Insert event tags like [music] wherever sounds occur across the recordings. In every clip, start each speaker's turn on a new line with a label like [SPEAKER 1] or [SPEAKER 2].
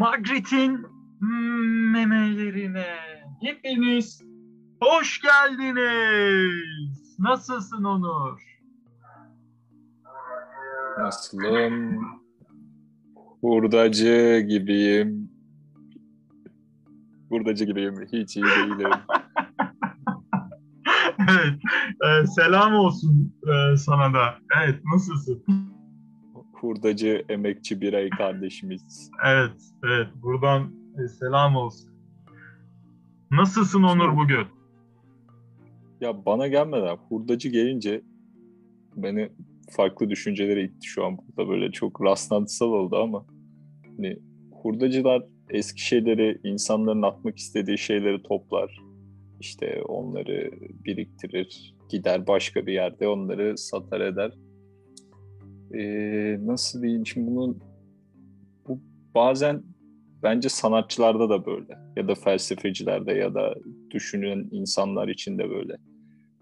[SPEAKER 1] Magritte'in memelerine hepiniz hoş geldiniz. Nasılsın Onur?
[SPEAKER 2] Nasılım? Hurdacı gibiyim. Hurdacı gibiyim. Hiç iyi değilim. [laughs]
[SPEAKER 1] evet. E, selam olsun e, sana da. Evet. Nasılsın?
[SPEAKER 2] Hurdacı emekçi birey kardeşimiz.
[SPEAKER 1] Evet. Evet. Buradan e, selam olsun. Nasılsın Onur bugün?
[SPEAKER 2] Ya bana gelmeden hurdacı gelince beni farklı düşüncelere itti şu an burada böyle çok rastlantısal oldu ama hani hurdacılar eski şeyleri insanların atmak istediği şeyleri toplar işte onları biriktirir gider başka bir yerde onları satar eder ee, nasıl diyeyim şimdi bunun bu bazen bence sanatçılarda da böyle ya da felsefecilerde ya da düşünen insanlar için de böyle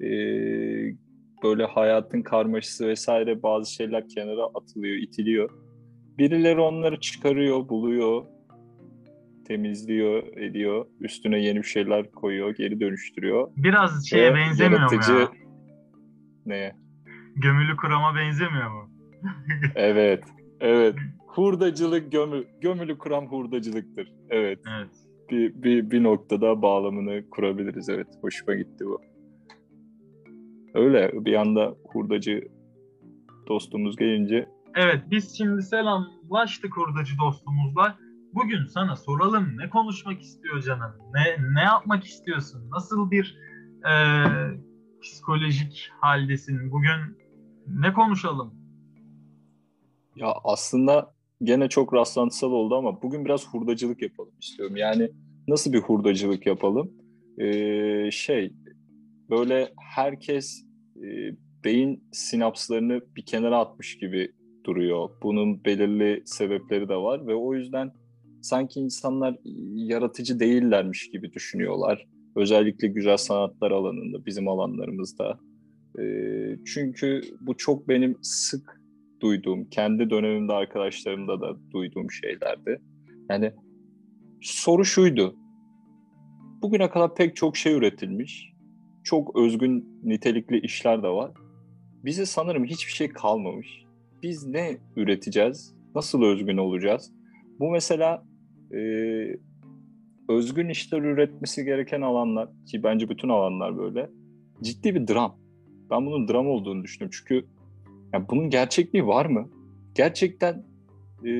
[SPEAKER 2] ee, böyle hayatın karmaşası vesaire bazı şeyler kenara atılıyor, itiliyor. Birileri onları çıkarıyor, buluyor, temizliyor, ediyor. Üstüne yeni bir şeyler koyuyor, geri dönüştürüyor.
[SPEAKER 1] Biraz şeye Ve benzemiyor yaratıcı... mu ya?
[SPEAKER 2] Neye?
[SPEAKER 1] Gömülü kurama benzemiyor mu?
[SPEAKER 2] Evet, evet. Hurdacılık gömü, gömülü kuram hurdacılıktır. Evet.
[SPEAKER 1] Evet.
[SPEAKER 2] Bir, bir, bir noktada bağlamını kurabiliriz. Evet, hoşuma gitti bu. Öyle bir anda hurdacı dostumuz gelince.
[SPEAKER 1] Evet biz şimdi selamlaştık hurdacı dostumuzla. Bugün sana soralım ne konuşmak istiyor canım? Ne ne yapmak istiyorsun? Nasıl bir e, psikolojik haldesin? Bugün ne konuşalım?
[SPEAKER 2] Ya aslında gene çok rastlantısal oldu ama bugün biraz hurdacılık yapalım istiyorum. Yani nasıl bir hurdacılık yapalım? Ee, şey böyle herkes e, beyin sinapslarını bir kenara atmış gibi duruyor. Bunun belirli sebepleri de var ve o yüzden sanki insanlar yaratıcı değillermiş gibi düşünüyorlar. Özellikle güzel sanatlar alanında, bizim alanlarımızda. Çünkü bu çok benim sık duyduğum, kendi dönemimde arkadaşlarımda da duyduğum şeylerdi. Yani soru şuydu. Bugüne kadar pek çok şey üretilmiş çok özgün nitelikli işler de var. Bize sanırım hiçbir şey kalmamış. Biz ne üreteceğiz? Nasıl özgün olacağız? Bu mesela e, özgün işler üretmesi gereken alanlar ki bence bütün alanlar böyle ciddi bir dram. Ben bunun dram olduğunu düşünüyorum. Çünkü yani bunun gerçekliği var mı? Gerçekten e,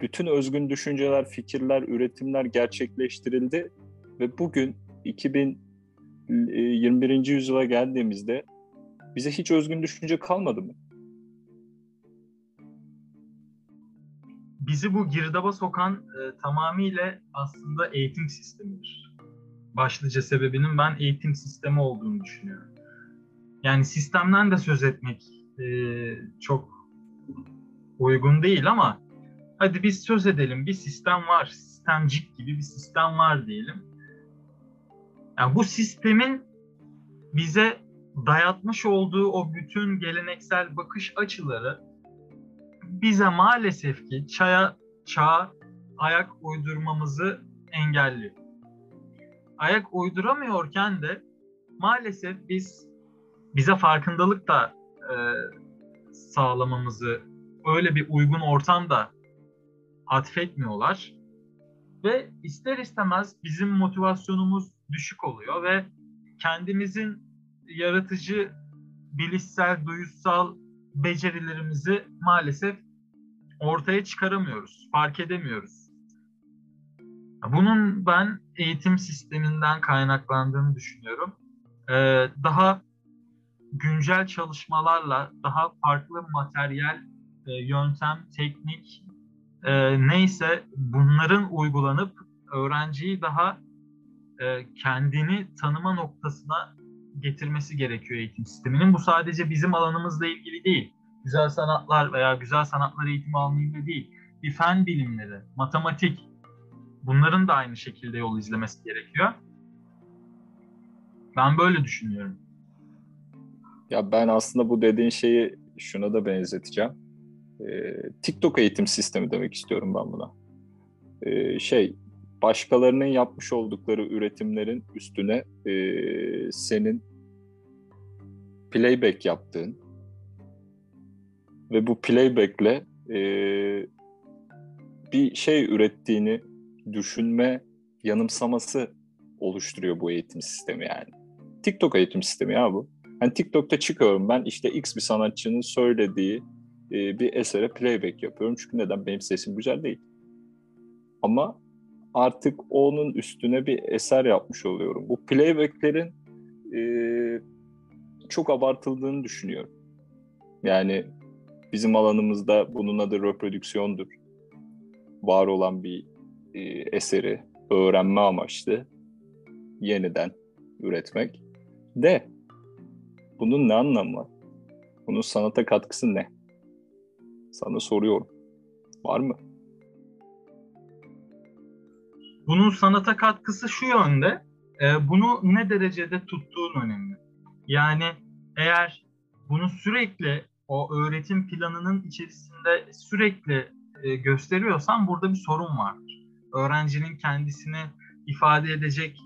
[SPEAKER 2] bütün özgün düşünceler, fikirler, üretimler gerçekleştirildi ve bugün 2000 21. E, yüzyıla geldiğimizde bize hiç özgün düşünce kalmadı mı?
[SPEAKER 1] Bizi bu girdaba sokan e, tamamıyla aslında eğitim sistemidir. Başlıca sebebinin ben eğitim sistemi olduğunu düşünüyorum. Yani sistemden de söz etmek e, çok uygun değil ama hadi biz söz edelim bir sistem var, sistemcik gibi bir sistem var diyelim yani bu sistemin bize dayatmış olduğu o bütün geleneksel bakış açıları bize maalesef ki çaya çağa ayak uydurmamızı engelliyor. Ayak uyduramıyorken de maalesef biz bize farkındalık da e, sağlamamızı öyle bir uygun ortamda atfetmiyorlar. Ve ister istemez bizim motivasyonumuz düşük oluyor ve kendimizin yaratıcı, bilişsel, duyusal becerilerimizi maalesef ortaya çıkaramıyoruz, fark edemiyoruz. Bunun ben eğitim sisteminden kaynaklandığını düşünüyorum. Ee, daha güncel çalışmalarla, daha farklı materyal, e, yöntem, teknik e, neyse bunların uygulanıp öğrenciyi daha e, kendini tanıma noktasına getirmesi gerekiyor eğitim sisteminin. Bu sadece bizim alanımızla ilgili değil. Güzel sanatlar veya güzel sanatlar eğitimi alanıyla değil. Bir fen bilimleri, matematik bunların da aynı şekilde yol izlemesi gerekiyor. Ben böyle düşünüyorum.
[SPEAKER 2] Ya ben aslında bu dediğin şeyi şuna da benzeteceğim. Ee, TikTok eğitim sistemi demek istiyorum ben buna. e, şey başkalarının yapmış oldukları üretimlerin üstüne e, senin playback yaptığın ve bu playback'le e, bir şey ürettiğini düşünme yanımsaması oluşturuyor bu eğitim sistemi yani. TikTok eğitim sistemi ya bu. Hani TikTok'ta çıkıyorum ben işte X bir sanatçının söylediği e, bir esere playback yapıyorum. Çünkü neden? Benim sesim güzel değil. Ama artık onun üstüne bir eser yapmış oluyorum. Bu playbacklerin e, çok abartıldığını düşünüyorum. Yani bizim alanımızda bunun adı reprodüksiyondur. Var olan bir e, eseri öğrenme amaçlı yeniden üretmek. De bunun ne anlamı var? Bunun sanata katkısı ne? Sana soruyorum. Var mı?
[SPEAKER 1] Bunun sanata katkısı şu yönde. E, bunu ne derecede tuttuğun önemli. Yani eğer bunu sürekli o öğretim planının içerisinde sürekli e, gösteriyorsan burada bir sorun vardır. Öğrencinin kendisini ifade edecek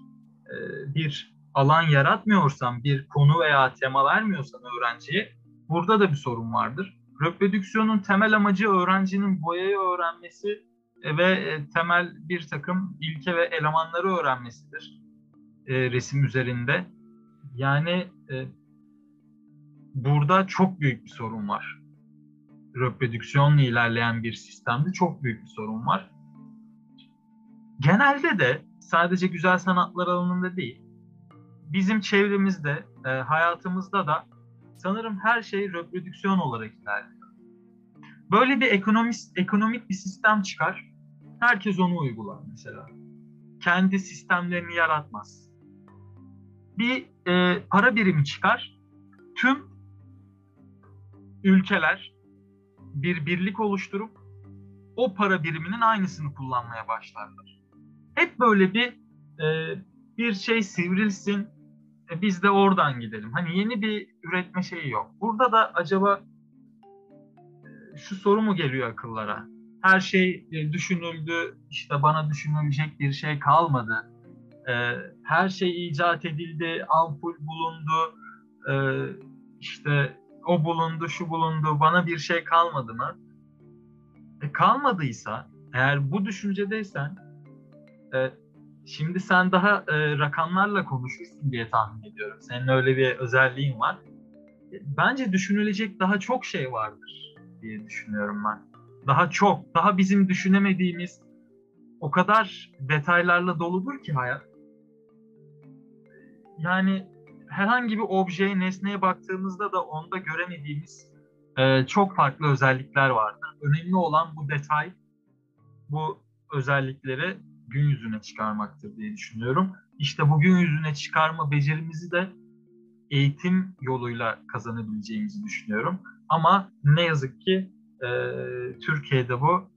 [SPEAKER 1] e, bir alan yaratmıyorsan, bir konu veya tema vermiyorsan öğrenciye burada da bir sorun vardır. Reprodüksiyonun temel amacı öğrencinin boyayı öğrenmesi ve e, temel bir takım ilke ve elemanları öğrenmesidir e, resim üzerinde. Yani e, burada çok büyük bir sorun var. Reprodüksiyonla ilerleyen bir sistemde çok büyük bir sorun var. Genelde de sadece güzel sanatlar alanında değil, bizim çevremizde, e, hayatımızda da sanırım her şey reprodüksiyon olarak ilerliyor. Böyle bir ekonomist, ekonomik bir sistem çıkar Herkes onu uygular mesela. Kendi sistemlerini yaratmaz. Bir e, para birimi çıkar. Tüm ülkeler bir birlik oluşturup o para biriminin aynısını kullanmaya başlarlar. Hep böyle bir e, bir şey sivrilsin, biz de oradan gidelim. Hani yeni bir üretme şeyi yok. Burada da acaba e, şu soru mu geliyor akıllara? her şey e, düşünüldü, işte bana düşünülecek bir şey kalmadı. E, her şey icat edildi, ampul bulundu, e, işte o bulundu, şu bulundu, bana bir şey kalmadı mı? E, kalmadıysa, eğer bu düşüncedeysen, e, şimdi sen daha e, rakamlarla konuşursun diye tahmin ediyorum. Senin öyle bir özelliğin var. E, bence düşünülecek daha çok şey vardır diye düşünüyorum ben daha çok, daha bizim düşünemediğimiz o kadar detaylarla doludur ki hayat. Yani herhangi bir objeye, nesneye baktığımızda da onda göremediğimiz e, çok farklı özellikler vardır. Önemli olan bu detay, bu özellikleri gün yüzüne çıkarmaktır diye düşünüyorum. İşte bu gün yüzüne çıkarma becerimizi de eğitim yoluyla kazanabileceğimizi düşünüyorum. Ama ne yazık ki e, Türkiye'de bu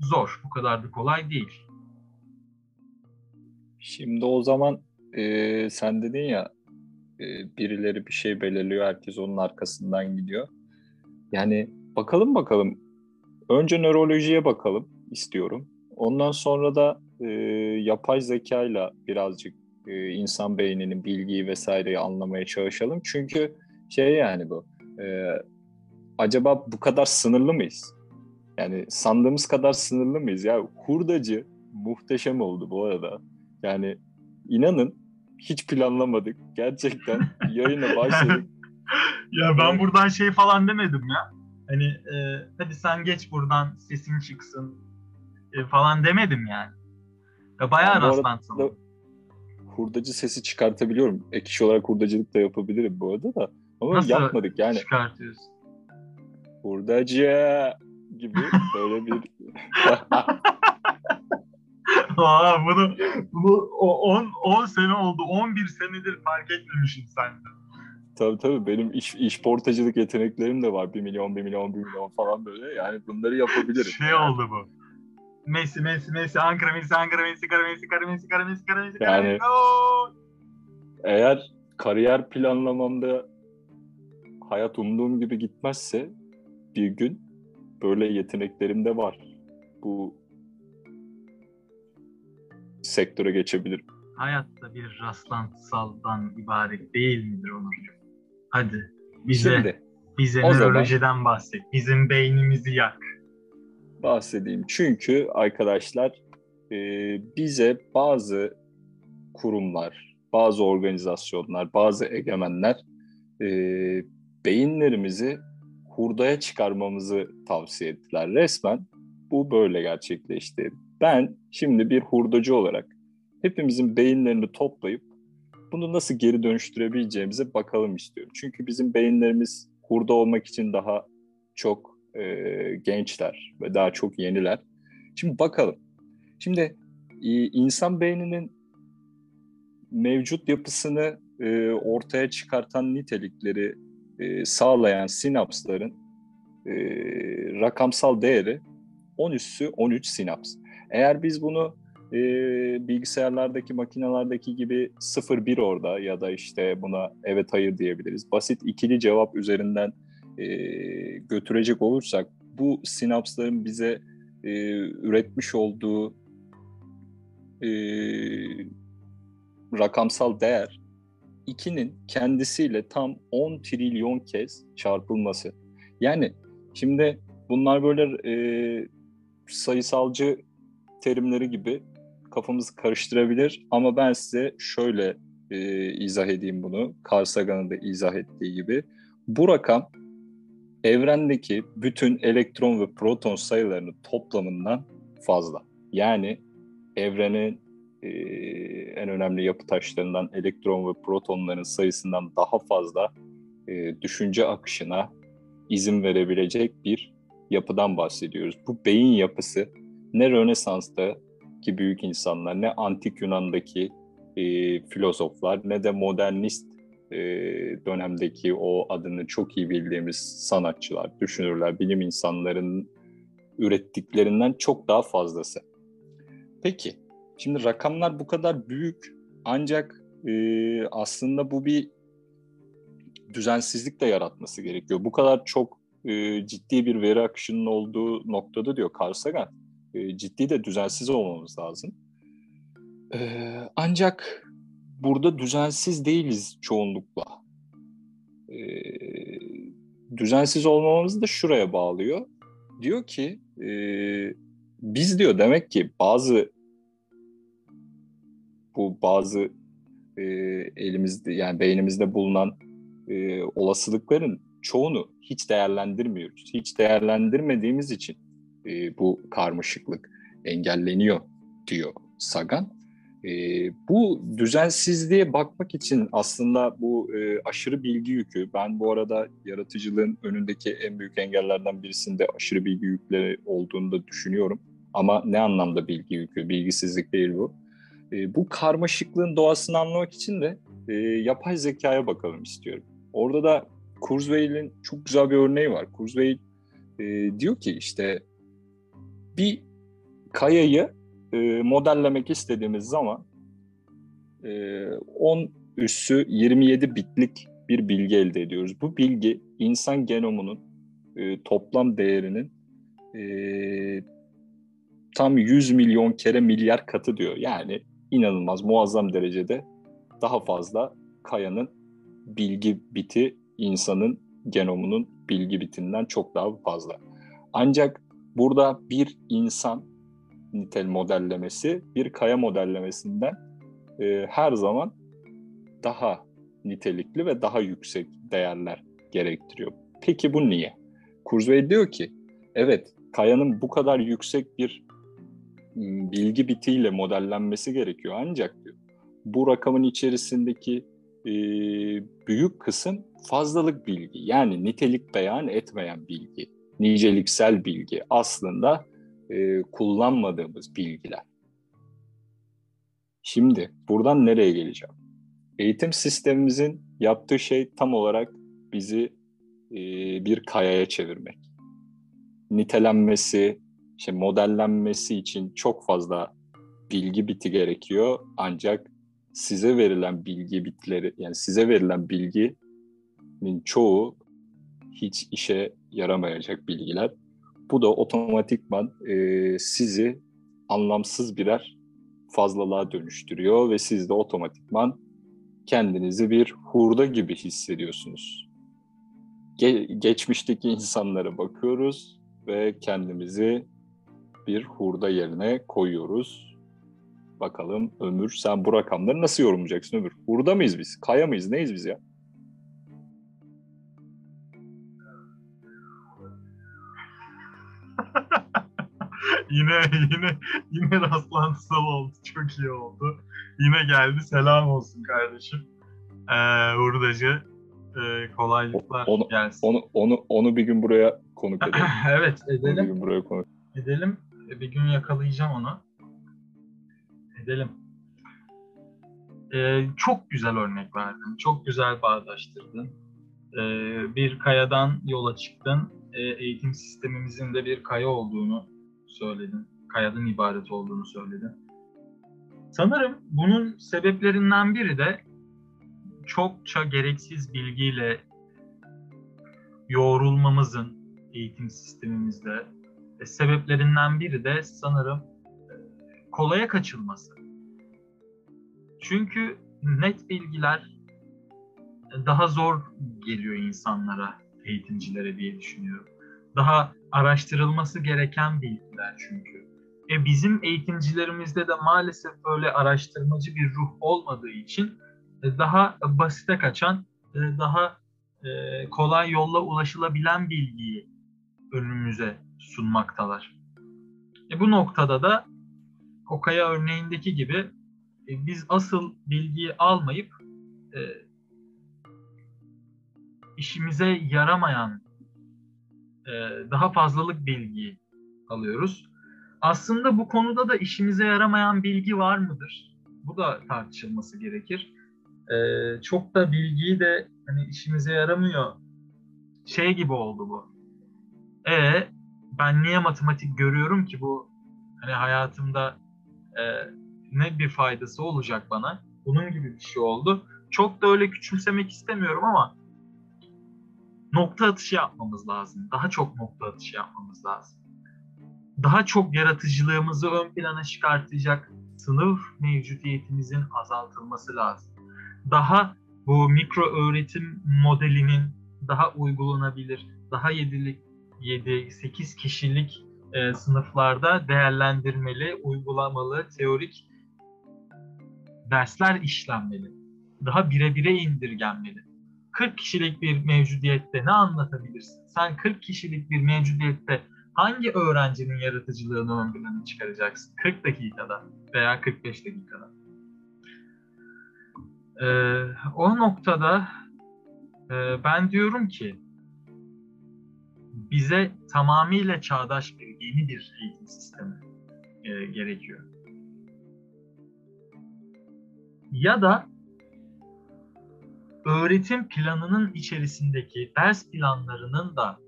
[SPEAKER 1] zor. Bu kadar da kolay değil.
[SPEAKER 2] Şimdi o zaman e, sen dedin ya e, birileri bir şey belirliyor, herkes onun arkasından gidiyor. Yani bakalım bakalım. Önce nörolojiye bakalım istiyorum. Ondan sonra da e, yapay zekayla birazcık e, insan beyninin bilgiyi vesaireyi anlamaya çalışalım. Çünkü şey yani bu. E, acaba bu kadar sınırlı mıyız? Yani sandığımız kadar sınırlı mıyız? Ya hurdacı muhteşem oldu bu arada. Yani inanın hiç planlamadık. Gerçekten [laughs] yayına başladık.
[SPEAKER 1] ya ben buradan şey falan demedim ya. Hani e, hadi sen geç buradan sesin çıksın e, falan demedim yani. Ya bayağı rastlantım.
[SPEAKER 2] Hurdacı sesi çıkartabiliyorum. Ek iş olarak hurdacılık da yapabilirim bu arada da. Ama
[SPEAKER 1] Nasıl
[SPEAKER 2] yapmadık yani.
[SPEAKER 1] çıkartıyorsun?
[SPEAKER 2] hurdacı gibi böyle bir [laughs]
[SPEAKER 1] Aa, bunu bunu 10 10 sene oldu. 11 senedir fark etmemişim sende.
[SPEAKER 2] Tabii tabii benim iş, iş portacılık yeteneklerim de var. 1 milyon, 1 milyon, 1 milyon falan böyle. Yani bunları yapabilirim.
[SPEAKER 1] Şey oldu bu. Messi, Messi, Messi, Ankara, Messi, Ankara, Messi, Kara, Messi, Kara, Messi, Kara, Messi, Kara, Messi, Kara,
[SPEAKER 2] yani, Eğer kariyer planlamamda hayat umduğum gibi gitmezse bir gün böyle yeteneklerim de var. Bu sektöre geçebilirim.
[SPEAKER 1] Hayatta bir rastlantısaldan ibaret değil midir Onurcuğum? Hadi bize Şimdi, bize nörolojiden zaman, bahset. Bizim beynimizi yak.
[SPEAKER 2] Bahsedeyim. Çünkü arkadaşlar e, bize bazı kurumlar, bazı organizasyonlar, bazı egemenler e, beyinlerimizi hurdaya çıkarmamızı tavsiye ettiler. Resmen bu böyle gerçekleşti. Ben şimdi bir hurdacı olarak hepimizin beyinlerini toplayıp bunu nasıl geri dönüştürebileceğimize bakalım istiyorum. Çünkü bizim beyinlerimiz hurda olmak için daha çok e, gençler ve daha çok yeniler. Şimdi bakalım. Şimdi e, insan beyninin mevcut yapısını e, ortaya çıkartan nitelikleri e, sağlayan sinapsların e, rakamsal değeri 10 üssü 13 sinaps. Eğer biz bunu e, bilgisayarlardaki makinelerdeki gibi 0-1 orada ya da işte buna evet hayır diyebiliriz. Basit ikili cevap üzerinden e, götürecek olursak bu sinapsların bize e, üretmiş olduğu e, rakamsal değer 2'nin kendisiyle tam 10 trilyon kez çarpılması. Yani şimdi bunlar böyle e, sayısalcı terimleri gibi kafamızı karıştırabilir ama ben size şöyle e, izah edeyim bunu. Carl Sagan'ın da izah ettiği gibi. Bu rakam evrendeki bütün elektron ve proton sayılarının toplamından fazla. Yani evrenin e, en önemli yapı taşlarından elektron ve protonların sayısından daha fazla e, düşünce akışına izin verebilecek bir yapıdan bahsediyoruz. Bu beyin yapısı ne Rönesans'ta ki büyük insanlar, ne antik Yunan'daki e, filozoflar, ne de modernist e, dönemdeki o adını çok iyi bildiğimiz sanatçılar, düşünürler, bilim insanlarının ürettiklerinden çok daha fazlası. Peki, şimdi rakamlar bu kadar büyük ancak e, aslında bu bir düzensizlik de yaratması gerekiyor. Bu kadar çok e, ciddi bir veri akışının olduğu noktada diyor Carl Sagan, e, ciddi de düzensiz olmamız lazım. E, ancak burada düzensiz değiliz çoğunlukla. E, düzensiz olmamamızı da şuraya bağlıyor. Diyor ki e, biz diyor demek ki bazı bu bazı e, elimizde yani beynimizde bulunan e, olasılıkların çoğunu hiç değerlendirmiyoruz. Hiç değerlendirmediğimiz için e, bu karmaşıklık engelleniyor diyor Sagan. E, bu düzensizliğe bakmak için aslında bu e, aşırı bilgi yükü, ben bu arada yaratıcılığın önündeki en büyük engellerden birisinde aşırı bilgi yükleri olduğunu da düşünüyorum. Ama ne anlamda bilgi yükü? Bilgisizlik değil bu. E, bu karmaşıklığın doğasını anlamak için de e, yapay zekaya bakalım istiyorum. Orada da Kurzweil'in çok güzel bir örneği var. Kurzweil e, diyor ki işte bir kayayı e, modellemek istediğimiz zaman e, 10 üssü 27 bitlik bir bilgi elde ediyoruz. Bu bilgi insan genomunun e, toplam değerinin e, tam 100 milyon kere milyar katı diyor. Yani inanılmaz muazzam derecede daha fazla kayanın bilgi biti insanın genomunun bilgi bitinden çok daha fazla. Ancak Burada bir insan nitel modellemesi bir kaya modellemesinden e, her zaman daha nitelikli ve daha yüksek değerler gerektiriyor. Peki bu niye? Kurzweil diyor ki evet kayanın bu kadar yüksek bir bilgi bitiyle modellenmesi gerekiyor ancak diyor bu rakamın içerisindeki e, büyük kısım fazlalık bilgi yani nitelik beyan etmeyen bilgi niceliksel bilgi aslında e, kullanmadığımız bilgiler. Şimdi buradan nereye geleceğim? Eğitim sistemimizin yaptığı şey tam olarak bizi e, bir kayaya çevirmek. Nitelenmesi, işte modellenmesi için çok fazla bilgi biti gerekiyor. Ancak size verilen bilgi bitleri, yani size verilen bilginin çoğu hiç işe yaramayacak bilgiler. Bu da otomatikman e, sizi anlamsız birer fazlalığa dönüştürüyor ve siz de otomatikman kendinizi bir hurda gibi hissediyorsunuz. Ge- geçmişteki insanlara bakıyoruz ve kendimizi bir hurda yerine koyuyoruz. Bakalım Ömür sen bu rakamları nasıl yorumlayacaksın Ömür? Hurda mıyız biz? Kaya mıyız? Neyiz biz ya?
[SPEAKER 1] Yine yine yine rastlantısal oldu. Çok iyi oldu. Yine geldi. Selam olsun kardeşim. Ee, hurdacı e, kolaylıklar
[SPEAKER 2] onu,
[SPEAKER 1] gelsin.
[SPEAKER 2] Onu, onu, onu bir gün buraya konuk [laughs] edelim.
[SPEAKER 1] evet edelim.
[SPEAKER 2] Onu bir gün buraya konuk
[SPEAKER 1] Edelim. E, bir gün yakalayacağım onu. Edelim. Ee, çok güzel örnek verdin. Çok güzel bağdaştırdın. Ee, bir kayadan yola çıktın. Ee, eğitim sistemimizin de bir kaya olduğunu söyledin. Kayadan ibaret olduğunu söyledin. Sanırım bunun sebeplerinden biri de çokça gereksiz bilgiyle yoğrulmamızın eğitim sistemimizde e, sebeplerinden biri de sanırım e, kolaya kaçılması. Çünkü net bilgiler daha zor geliyor insanlara, eğitimcilere diye düşünüyorum. Daha araştırılması gereken bilgiler çünkü. E bizim eğitimcilerimizde de maalesef böyle araştırmacı bir ruh olmadığı için e, daha basite kaçan, e, daha e, kolay yolla ulaşılabilen bilgiyi önümüze sunmaktalar. E bu noktada da Okaya örneğindeki gibi biz asıl bilgiyi almayıp işimize yaramayan daha fazlalık bilgiyi alıyoruz. Aslında bu konuda da işimize yaramayan bilgi var mıdır? Bu da tartışılması gerekir. Ee, çok da bilgiyi de hani işimize yaramıyor. Şey gibi oldu bu. E ben niye matematik görüyorum ki bu hani hayatımda e, ne bir faydası olacak bana? Bunun gibi bir şey oldu. Çok da öyle küçümsemek istemiyorum ama nokta atışı yapmamız lazım. Daha çok nokta atışı yapmamız lazım. Daha çok yaratıcılığımızı ön plana çıkartacak sınıf mevcudiyetimizin azaltılması lazım. Daha bu mikro öğretim modelinin daha uygulanabilir, daha 7'lik 7-8 kişilik e, sınıflarda değerlendirmeli, uygulamalı, teorik dersler işlenmeli. Daha bire bire indirgenmeli. 40 kişilik bir mevcudiyette ne anlatabilirsin? Sen 40 kişilik bir mevcudiyette hangi öğrencinin yaratıcılığını ön plana çıkaracaksın? 40 dakikada veya 45 dakikada. Ee, o noktada e, ben diyorum ki bize tamamıyla çağdaş bir yeni bir eğitim sistemi e, gerekiyor. Ya da öğretim planının içerisindeki ders planlarının da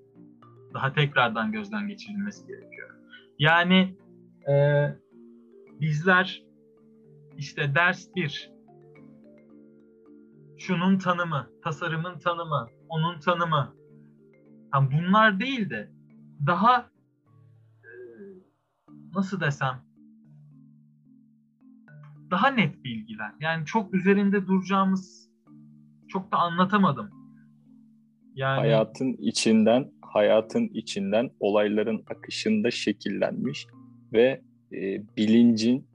[SPEAKER 1] daha tekrardan gözden geçirilmesi gerekiyor. Yani e, bizler işte ders bir şunun tanımı, tasarımın tanımı, onun tanımı. Yani bunlar değil de daha e, nasıl desem daha net bilgiler. Yani çok üzerinde duracağımız çok da anlatamadım.
[SPEAKER 2] Yani hayatın içinden hayatın içinden olayların akışında şekillenmiş ve e, bilincin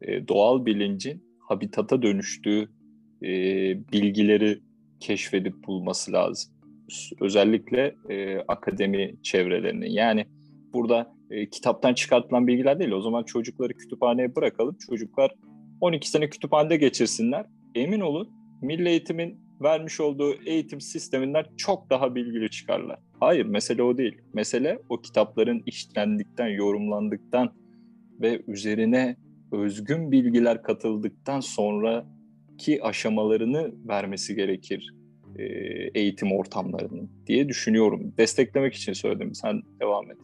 [SPEAKER 2] e, doğal bilincin habitata dönüştüğü e, bilgileri keşfedip bulması lazım. Özellikle e, akademi çevrelerinin. Yani burada e, kitaptan çıkartılan bilgiler değil. O zaman çocukları kütüphaneye bırakalım. Çocuklar 12 sene kütüphanede geçirsinler. Emin olun milli eğitimin vermiş olduğu eğitim sisteminden çok daha bilgili çıkarlar. Hayır mesele o değil. Mesele o kitapların işlendikten, yorumlandıktan ve üzerine özgün bilgiler katıldıktan sonraki aşamalarını vermesi gerekir e, eğitim ortamlarının diye düşünüyorum. Desteklemek için söyledim. Sen devam et.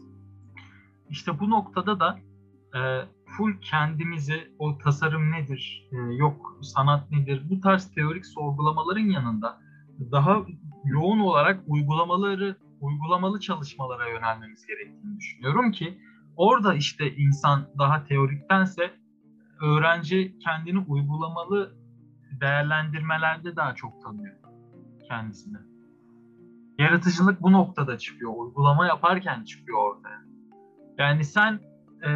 [SPEAKER 1] İşte bu noktada da e, full kendimizi o tasarım nedir, e, yok sanat nedir bu tarz teorik sorgulamaların yanında daha yoğun olarak uygulamaları uygulamalı çalışmalara yönelmemiz gerektiğini düşünüyorum ki orada işte insan daha teoriktense öğrenci kendini uygulamalı değerlendirmelerde daha çok tanıyor kendisini. Yaratıcılık bu noktada çıkıyor. Uygulama yaparken çıkıyor ortaya. Yani sen e,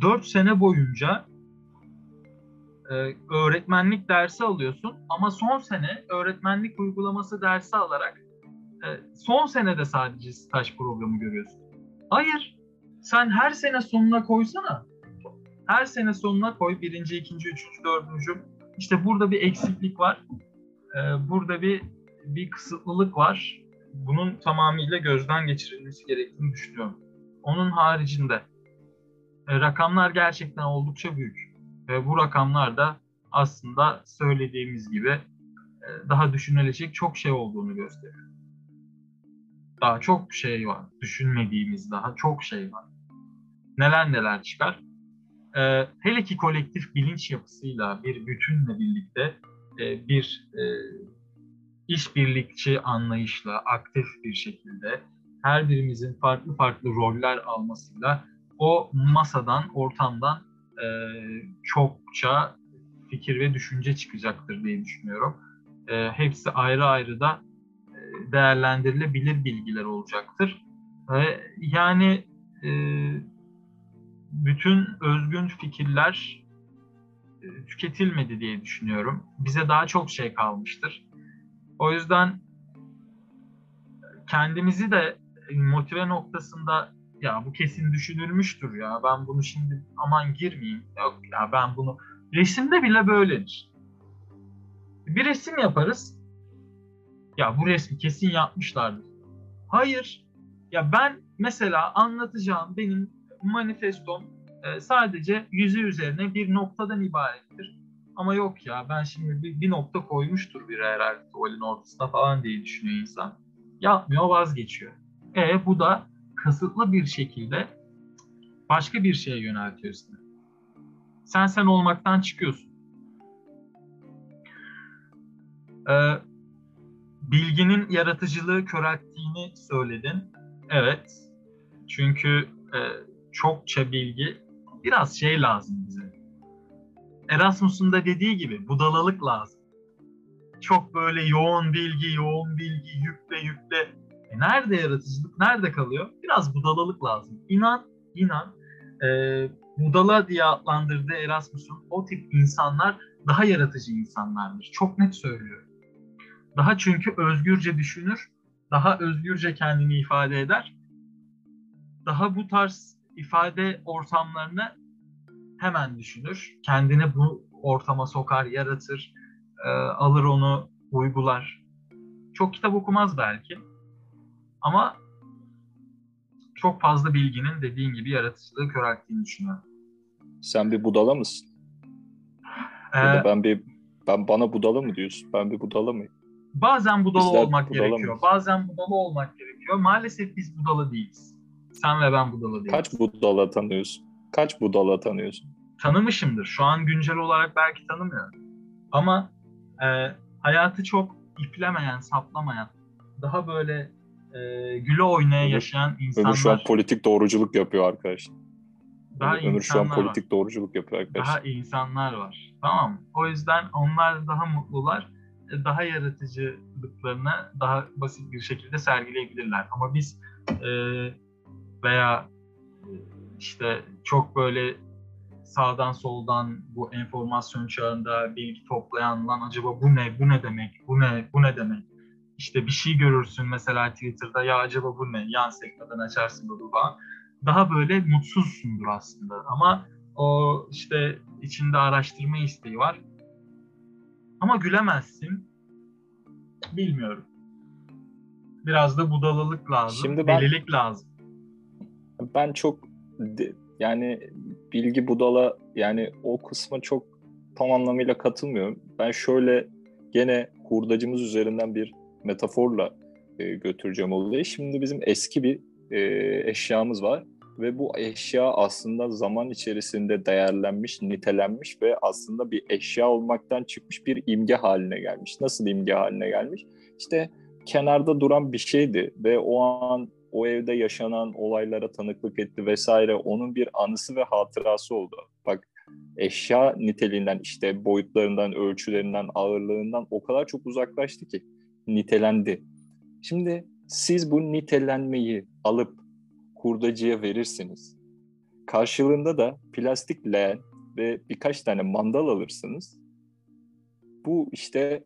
[SPEAKER 1] 4 sene boyunca e, öğretmenlik dersi alıyorsun ama son sene öğretmenlik uygulaması dersi alarak e, son senede sadece staj programı görüyorsun. Hayır. Sen her sene sonuna koysana. Her sene sonuna koy. Birinci, ikinci, üçüncü, dördüncü. İşte burada bir eksiklik var. E, burada bir bir kısıtlılık var. Bunun tamamıyla gözden geçirilmesi gerektiğini düşünüyorum. Onun haricinde e, rakamlar gerçekten oldukça büyük. Ve bu rakamlar da aslında söylediğimiz gibi e, daha düşünülecek çok şey olduğunu gösteriyor. Daha çok şey var. Düşünmediğimiz daha çok şey var. Neler neler çıkar. E, hele ki kolektif bilinç yapısıyla bir bütünle birlikte e, bir e, işbirlikçi anlayışla aktif bir şekilde her birimizin farklı farklı roller almasıyla o masadan, ortamdan e, çokça fikir ve düşünce çıkacaktır diye düşünüyorum. E, hepsi ayrı ayrı da e, değerlendirilebilir bilgiler olacaktır. Ve yani e, bütün özgün fikirler e, tüketilmedi diye düşünüyorum. Bize daha çok şey kalmıştır. O yüzden kendimizi de motive noktasında ya bu kesin düşünülmüştür ya ben bunu şimdi aman girmeyeyim yok ya ben bunu resimde bile böyledir. Bir resim yaparız ya bu resmi kesin yapmışlardır. Hayır ya ben mesela anlatacağım benim manifestom e, sadece yüzü üzerine bir noktadan ibarettir. Ama yok ya ben şimdi bir, bir nokta koymuştur bir herhalde tuvalin ortasına falan diye düşünüyor insan. Yapmıyor vazgeçiyor. E bu da kasıtlı bir şekilde başka bir şeye yöneltiyor seni. Sen sen olmaktan çıkıyorsun. Ee, bilginin yaratıcılığı körelttiğini söyledin. Evet. Çünkü e, çokça bilgi biraz şey lazım bize. Erasmus'un da dediği gibi budalalık lazım. Çok böyle yoğun bilgi, yoğun bilgi, yükle yükle e nerede yaratıcılık, nerede kalıyor? Biraz budalalık lazım. İnan, inan e, budala diye adlandırdığı Erasmus'un o tip insanlar daha yaratıcı insanlardır. Çok net söylüyorum. Daha çünkü özgürce düşünür, daha özgürce kendini ifade eder. Daha bu tarz ifade ortamlarını hemen düşünür. Kendini bu ortama sokar, yaratır, e, alır onu, uygular. Çok kitap okumaz belki ama çok fazla bilginin dediğin gibi yaratıcılığı körelttiğini düşünüyorum.
[SPEAKER 2] Sen bir budala mısın? Ee, ben bir ben bana budala mı diyorsun? Ben bir budala mıyım?
[SPEAKER 1] Bazen budala Bizler olmak budala gerekiyor. Mıyız? Bazen budala olmak gerekiyor. Maalesef biz budala değiliz. Sen ve ben budala değiliz.
[SPEAKER 2] Kaç budala tanıyorsun? Kaç budala tanıyorsun?
[SPEAKER 1] Tanımışımdır. Şu an güncel olarak belki tanımıyorum. Ama e, hayatı çok iplemeyen, saplamayan, daha böyle e, güle oynaya yaşayan insanlar.
[SPEAKER 2] Ömür şu an politik doğruculuk yapıyor arkadaşlar. Daha Ömür şu an politik var. doğruculuk yapıyor arkadaşlar.
[SPEAKER 1] Daha insanlar var. Tamam O yüzden onlar daha mutlular. Daha yaratıcılıklarını daha basit bir şekilde sergileyebilirler. Ama biz e, veya e, işte çok böyle sağdan soldan bu enformasyon çağında bilgi toplayan lan acaba bu ne, bu ne demek, bu ne, bu ne demek işte bir şey görürsün mesela Twitter'da ya acaba bu ne yan sekmeden açarsın bunu falan. Daha böyle mutsuzsundur aslında ama o işte içinde araştırma isteği var. Ama gülemezsin. Bilmiyorum. Biraz da budalılık lazım. Şimdi ben, delilik lazım.
[SPEAKER 2] Ben çok yani bilgi budala yani o kısma çok tam anlamıyla katılmıyorum. Ben şöyle gene hurdacımız üzerinden bir metaforla e, götüreceğim olayı. Şimdi bizim eski bir e, eşyamız var ve bu eşya aslında zaman içerisinde değerlenmiş, nitelenmiş ve aslında bir eşya olmaktan çıkmış bir imge haline gelmiş. Nasıl imge haline gelmiş? İşte kenarda duran bir şeydi ve o an o evde yaşanan olaylara tanıklık etti vesaire. Onun bir anısı ve hatırası oldu. Bak eşya niteliğinden işte boyutlarından, ölçülerinden, ağırlığından o kadar çok uzaklaştı ki nitelendi. Şimdi siz bu nitelenmeyi alıp hurdacıya verirsiniz. Karşılığında da plastik leğen ve birkaç tane mandal alırsınız. Bu işte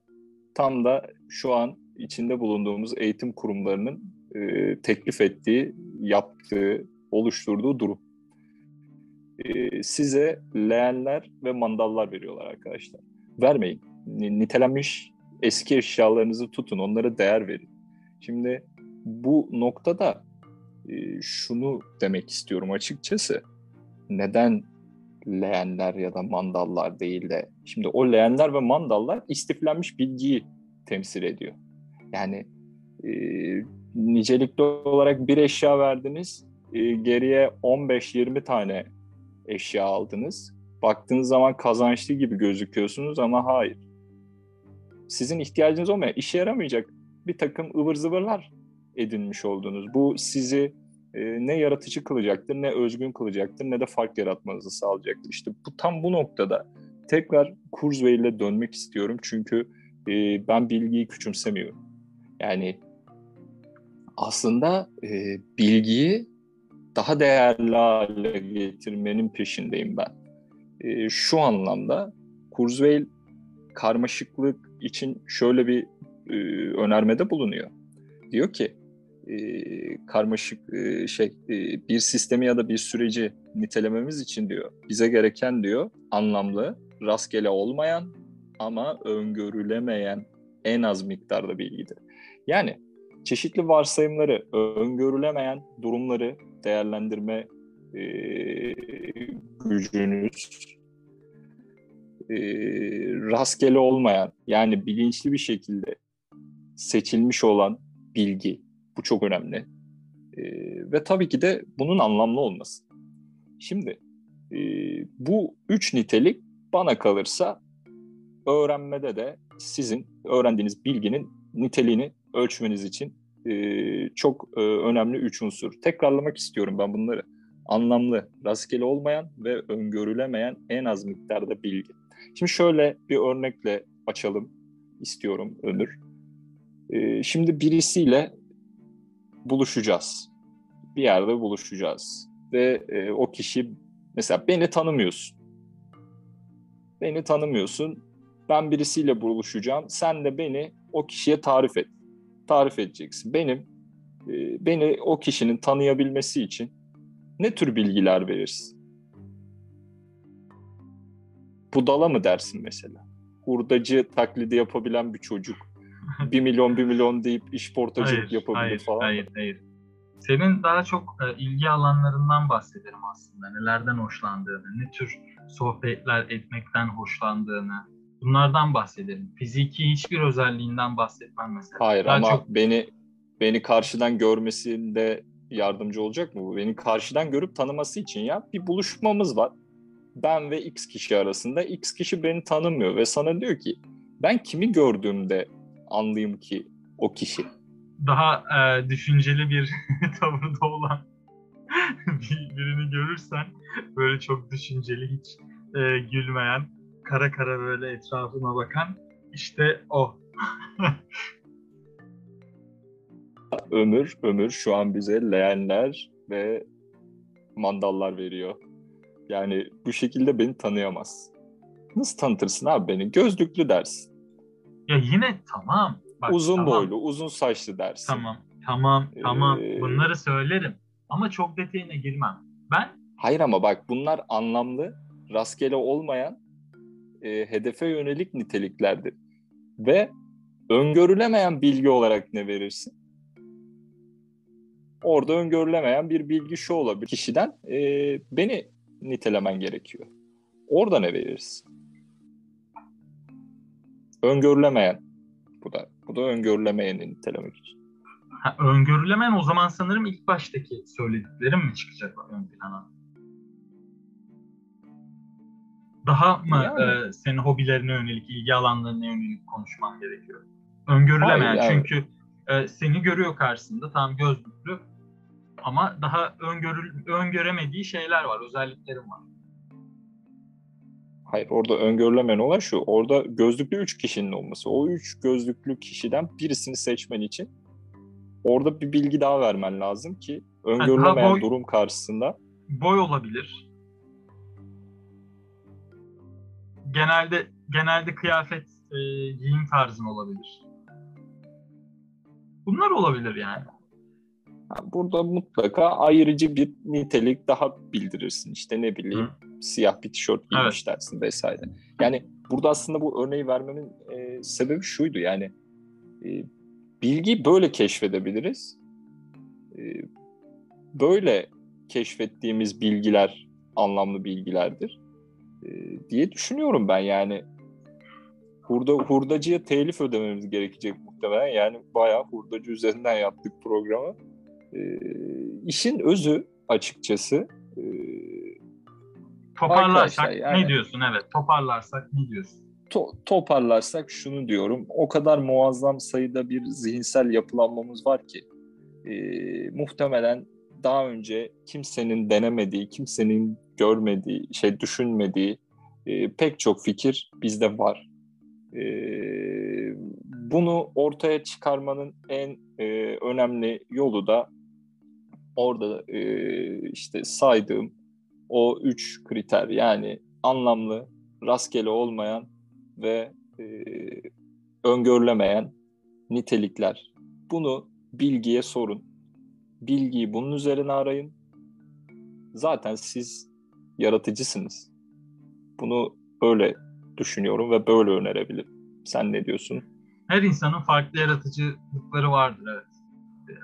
[SPEAKER 2] tam da şu an içinde bulunduğumuz eğitim kurumlarının e, teklif ettiği, yaptığı, oluşturduğu durum. E, size leğenler ve mandallar veriyorlar arkadaşlar. Vermeyin. Nitelenmiş eski eşyalarınızı tutun, onlara değer verin. Şimdi bu noktada e, şunu demek istiyorum açıkçası. Neden leğenler ya da mandallar değil de şimdi o leğenler ve mandallar istiflenmiş bilgiyi temsil ediyor. Yani e, nicelikli olarak bir eşya verdiniz, e, geriye 15-20 tane eşya aldınız. Baktığınız zaman kazançlı gibi gözüküyorsunuz ama hayır. Sizin ihtiyacınız olmayan, işe yaramayacak bir takım ıvır zıvırlar edinmiş oldunuz. Bu sizi e, ne yaratıcı kılacaktır, ne özgün kılacaktır, ne de fark yaratmanızı sağlayacaktır. İşte bu tam bu noktada tekrar Kurzweil ile dönmek istiyorum. Çünkü e, ben bilgiyi küçümsemiyorum. Yani aslında e, bilgiyi daha değerli hale getirmenin peşindeyim ben. E, şu anlamda Kurzweil karmaşıklık için şöyle bir e, önermede bulunuyor. Diyor ki e, karmaşık e, şey e, bir sistemi ya da bir süreci nitelememiz için diyor bize gereken diyor anlamlı, rastgele olmayan ama öngörülemeyen en az miktarda bilgidir. Yani çeşitli varsayımları, öngörülemeyen durumları değerlendirme e, gücünüz, e, rastgele olmayan yani bilinçli bir şekilde seçilmiş olan bilgi. Bu çok önemli. E, ve tabii ki de bunun anlamlı olması. Şimdi e, bu üç nitelik bana kalırsa öğrenmede de sizin öğrendiğiniz bilginin niteliğini ölçmeniz için e, çok e, önemli üç unsur. Tekrarlamak istiyorum ben bunları. Anlamlı, rastgele olmayan ve öngörülemeyen en az miktarda bilgi. Şimdi şöyle bir örnekle açalım istiyorum Ömür. E, şimdi birisiyle buluşacağız. Bir yerde buluşacağız. Ve e, o kişi mesela beni tanımıyorsun. Beni tanımıyorsun. Ben birisiyle buluşacağım. Sen de beni o kişiye tarif et tarif edeceksin. Benim e, beni o kişinin tanıyabilmesi için ne tür bilgiler verirsin? Budala mı dersin mesela? Hurdacı taklidi yapabilen bir çocuk. [laughs] bir milyon bir milyon deyip iş portacılık yapabilir
[SPEAKER 1] hayır,
[SPEAKER 2] falan.
[SPEAKER 1] Hayır, hayır. Senin daha çok e, ilgi alanlarından bahsederim aslında. Nelerden hoşlandığını, ne tür sohbetler etmekten hoşlandığını, Bunlardan bahsedelim. Fiziki hiçbir özelliğinden bahsetmem mesela.
[SPEAKER 2] Hayır Daha ama çok... beni beni karşıdan görmesinde yardımcı olacak mı bu? Beni karşıdan görüp tanıması için ya bir buluşmamız var. Ben ve X kişi arasında X kişi beni tanımıyor ve sana diyor ki ben kimi gördüğümde anlayayım ki o kişi.
[SPEAKER 1] Daha e, düşünceli bir [laughs] tavırda olan [laughs] birini görürsen böyle çok düşünceli hiç e, gülmeyen kara kara böyle etrafına bakan işte o. [laughs]
[SPEAKER 2] ömür, ömür şu an bize leğenler ve mandallar veriyor. Yani bu şekilde beni tanıyamaz. Nasıl tanıtırsın abi beni? Gözlüklü dersin.
[SPEAKER 1] Ya yine tamam.
[SPEAKER 2] Bak, uzun tamam. boylu, uzun saçlı dersin.
[SPEAKER 1] Tamam, tamam, tamam. Ee... Bunları söylerim. Ama çok detayına girmem. Ben...
[SPEAKER 2] Hayır ama bak bunlar anlamlı, rastgele olmayan e, hedefe yönelik niteliklerdir. Ve öngörülemeyen bilgi olarak ne verirsin? Orada öngörülemeyen bir bilgi şu olabilir. Kişiden e, beni nitelemen gerekiyor. Orada ne verirsin? Öngörülemeyen. Bu da bu da öngörülemeyeni nitelemek için.
[SPEAKER 1] Ha, öngörülemeyen o zaman sanırım ilk baştaki söylediklerim mi çıkacak ön plana? Daha mı yani. e, senin hobilerine yönelik, ilgi alanlarına yönelik konuşman gerekiyor? Öngörülemeyen Hayır, yani. çünkü e, seni görüyor karşısında tam gözlüklü ama daha öngörül, öngöremediği şeyler var, özelliklerim var.
[SPEAKER 2] Hayır orada öngörülemeyen olan şu. Orada gözlüklü üç kişinin olması. O üç gözlüklü kişiden birisini seçmen için orada bir bilgi daha vermen lazım ki öngörülemeyen boy, durum karşısında.
[SPEAKER 1] Boy olabilir. Genelde genelde kıyafet e, giyim tarzın olabilir. Bunlar olabilir yani.
[SPEAKER 2] Burada mutlaka ayrıcı bir nitelik daha bildirirsin. İşte ne bileyim Hı. siyah bir tişört giymiş evet. dersin vesaire. Yani burada aslında bu örneği vermemin e, sebebi şuydu yani e, bilgiyi böyle keşfedebiliriz. E, böyle keşfettiğimiz bilgiler anlamlı bilgilerdir e, diye düşünüyorum ben yani. Hurda, hurdacıya telif ödememiz gerekecek muhtemelen. Yani bayağı hurdacı üzerinden yaptık programı. E, işin özü açıkçası e,
[SPEAKER 1] toparlarsak yani, ne diyorsun? Evet, toparlarsak ne diyorsun?
[SPEAKER 2] To- toparlarsak şunu diyorum. O kadar muazzam sayıda bir zihinsel yapılanmamız var ki e, muhtemelen daha önce kimsenin denemediği, kimsenin görmediği, şey düşünmediği e, pek çok fikir bizde var. E, bunu ortaya çıkarmanın en e, önemli yolu da orada e, işte saydığım o üç kriter yani anlamlı, rastgele olmayan ve e, öngörülemeyen nitelikler. Bunu bilgiye sorun. Bilgiyi bunun üzerine arayın. Zaten siz yaratıcısınız. Bunu böyle düşünüyorum ve böyle önerebilirim. Sen ne diyorsun?
[SPEAKER 1] Her insanın farklı yaratıcılıkları vardır evet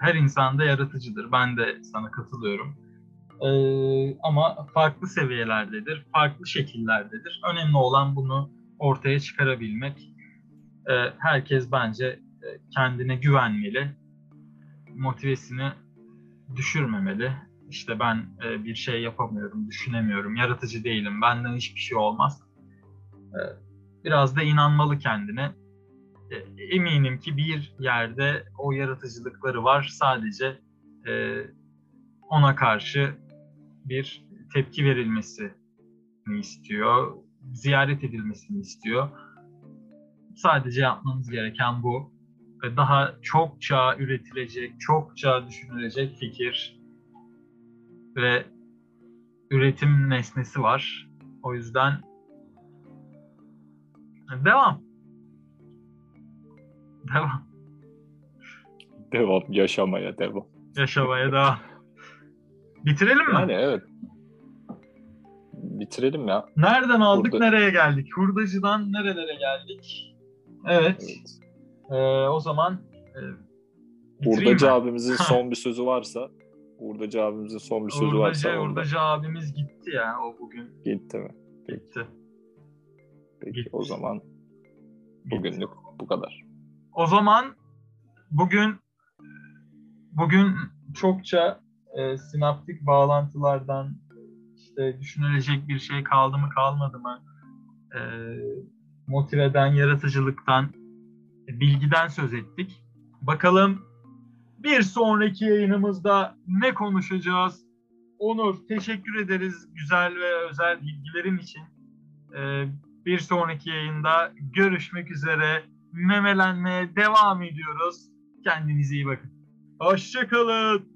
[SPEAKER 1] her insan da yaratıcıdır. Ben de sana katılıyorum. Ee, ama farklı seviyelerdedir, farklı şekillerdedir. Önemli olan bunu ortaya çıkarabilmek. Ee, herkes bence e, kendine güvenmeli, motivesini düşürmemeli. İşte ben e, bir şey yapamıyorum, düşünemiyorum, yaratıcı değilim, benden hiçbir şey olmaz. Ee, biraz da inanmalı kendine eminim ki bir yerde o yaratıcılıkları var. Sadece e, ona karşı bir tepki verilmesi istiyor, ziyaret edilmesini istiyor. Sadece yapmamız gereken bu. Ve daha çokça üretilecek, çokça düşünülecek fikir ve üretim nesnesi var. O yüzden devam. Devam.
[SPEAKER 2] Devam. Yaşamaya devam.
[SPEAKER 1] Yaşamaya devam. Bitirelim mi?
[SPEAKER 2] Yani evet. Bitirelim ya.
[SPEAKER 1] Nereden aldık Hurda... nereye geldik? Hurdacıdan nerelere geldik? Evet. evet. Ee, o zaman
[SPEAKER 2] e, Hurdacı abimizin son bir sözü varsa Hurdacı abimizin son bir sözü Hurdacı, varsa
[SPEAKER 1] Hurdacı abimiz gitti ya o bugün.
[SPEAKER 2] Gitti mi?
[SPEAKER 1] Peki. Gitti.
[SPEAKER 2] Peki gitti. o zaman bugünlük gitti. bu kadar.
[SPEAKER 1] O zaman bugün bugün çokça e, sinaptik bağlantılardan işte düşünülecek bir şey kaldı mı kalmadı mı e, motiveden, yaratıcılıktan, e, bilgiden söz ettik. Bakalım bir sonraki yayınımızda ne konuşacağız? Onur teşekkür ederiz güzel ve özel bilgilerin için. E, bir sonraki yayında görüşmek üzere memelenmeye devam ediyoruz. Kendinize iyi bakın. Hoşçakalın.